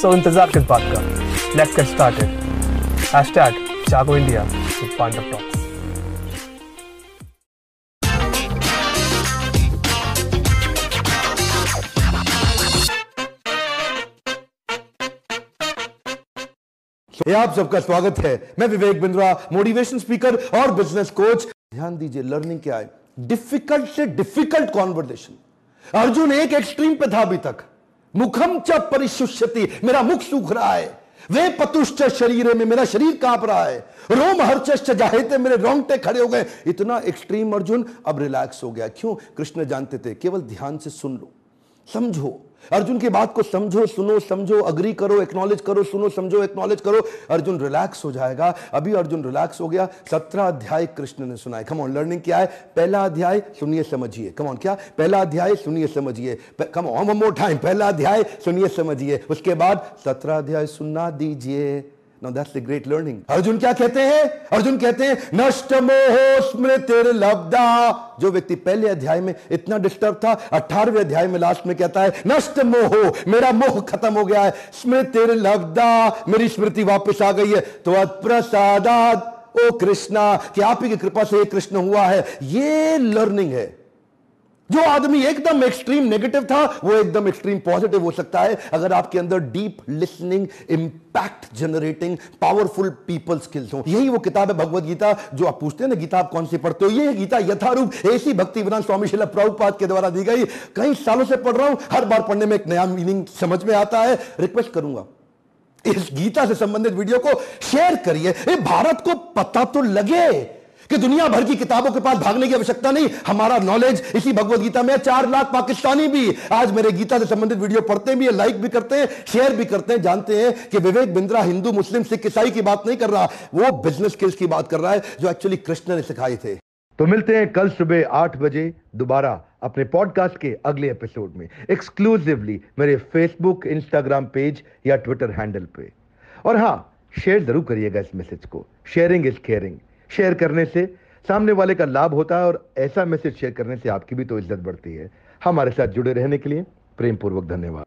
so इंतज़ार किस बात का? Let's get started hashtag Jago India with Pandav talks ये आप सबका स्वागत है। मैं विवेक बिंद्रा मोटिवेशन स्पीकर और बिज़नेस कोच ध्यान दीजिए लर्निंग क्या है? डिफ़िकल्ट से डिफ़िकल्ट कॉन्वर्सेशन अर्जुन एक एक्सट्रीम पे था अभी तक। मुखम च परिशुष्यति, मेरा मुख सूख रहा है। वे पतुष्ट शरीर में मेरा शरीर काँप रहा है। रोम हर्चश्च जाहेते मेरे रोंगटे खड़े हो गए। इतना एक्सट्रीम अर्जुन, अब रिलैक्स हो गया। क्यों? कृष्ण जानते थे, केवल ध्यान से सुन लो। समझो अर्जुन की बात को समझो, सुनो, समझो अग्री करो एक्नॉलेज करो, सुनो, समझो एक्नॉलेज करो। अर्जुन रिलैक्स हो जाएगा। अभी अर्जुन रिलैक्स हो गया। सत्रह अध्याय कृष्ण ने सुनाए। कम ऑन लर्निंग क्या है? पहला अध्याय सुनिए, समझिए। कमॉन क्या? पहला अध्याय सुनिए, समझिए। कम ऑन मोर टाइम पहला अध्याय सुनिए, समझिए। उसके बाद सत्रह अध्याय सुनना दीजिए। Now, that's the great learning. Arjun क्या कहते हैं? अर्जुन कहते हैं, नष्ट मोह स्मृतिर लब्धा। जो व्यक्ति पहले अध्याय में इतना डिस्टर्ब था, अठारहवें अध्याय में लास्ट में कहता है, नष्ट मोह, मेरा मोह खत्म हो गया है। स्मृतिर मेरी स्मृति वापस आ गई है। तो प्रसादात, ओ कृष्णा, कि आप ही की कृपा से कृष्ण हुआ है। ये लर्निंग है। जो आदमी एकदम एक्सट्रीम नेगेटिव था, वो एकदम एक्सट्रीम पॉजिटिव हो सकता है। अगर आपके अंदर deep listening impact generating powerful people skills हो। यही वो किताब है भगवत गीता, जो आप पूछते हैं ना, गीता आप कौन सी पढ़ते हो? ये गीता यथारूप, ऐसी भक्ति विधान स्वामी शिला प्रभुपाद के द्वारा दी गई। कई सालों से पढ़ रहा हूँ, हर बार पढ़ने में एक नया मीनिंग समझ में आता है। रिक्वेस्ट करूँगा, इस गीता से संबंधित वीडियो को शेयर करिए। भारत को पता तो लगे। कि दुनिया भर की किताबों के पास भागने की आवश्यकता नहीं, हमारा नॉलेज इसी भगवत गीता में चार लाख पाकिस्तानी भी आज मेरे गीता से संबंधित वीडियो पढ़ते भी लाइक भी करते हैं शेयर भी करते हैं, जानते हैं कि विवेक बिंद्रा हिंदू, मुस्लिम, सिख, ईसाई की बात नहीं कर रहा, वो बिज़नेस स्किल्स की बात कर रहा है, जो एक्चुअली कृष्ण ने सिखाए थे। तो मिलते हैं कल सुबह आठ बजे दोबारा अपने पॉडकास्ट के अगले एपिसोड में एक्सक्लूसिवली मेरे फेसबुक इंस्टाग्राम पेज या ट्विटर हैंडल पे। और हाँ शेयर ज़रूर करिएगा इस मैसेज को शेयरिंग इज़ केयरिंग शेयर करने से सामने वाले का लाभ होता है और ऐसा मैसेज शेयर करने से आपकी भी तो इज़्ज़त बढ़ती है। हमारे साथ जुड़े रहने के लिए प्रेम पूर्वक धन्यवाद।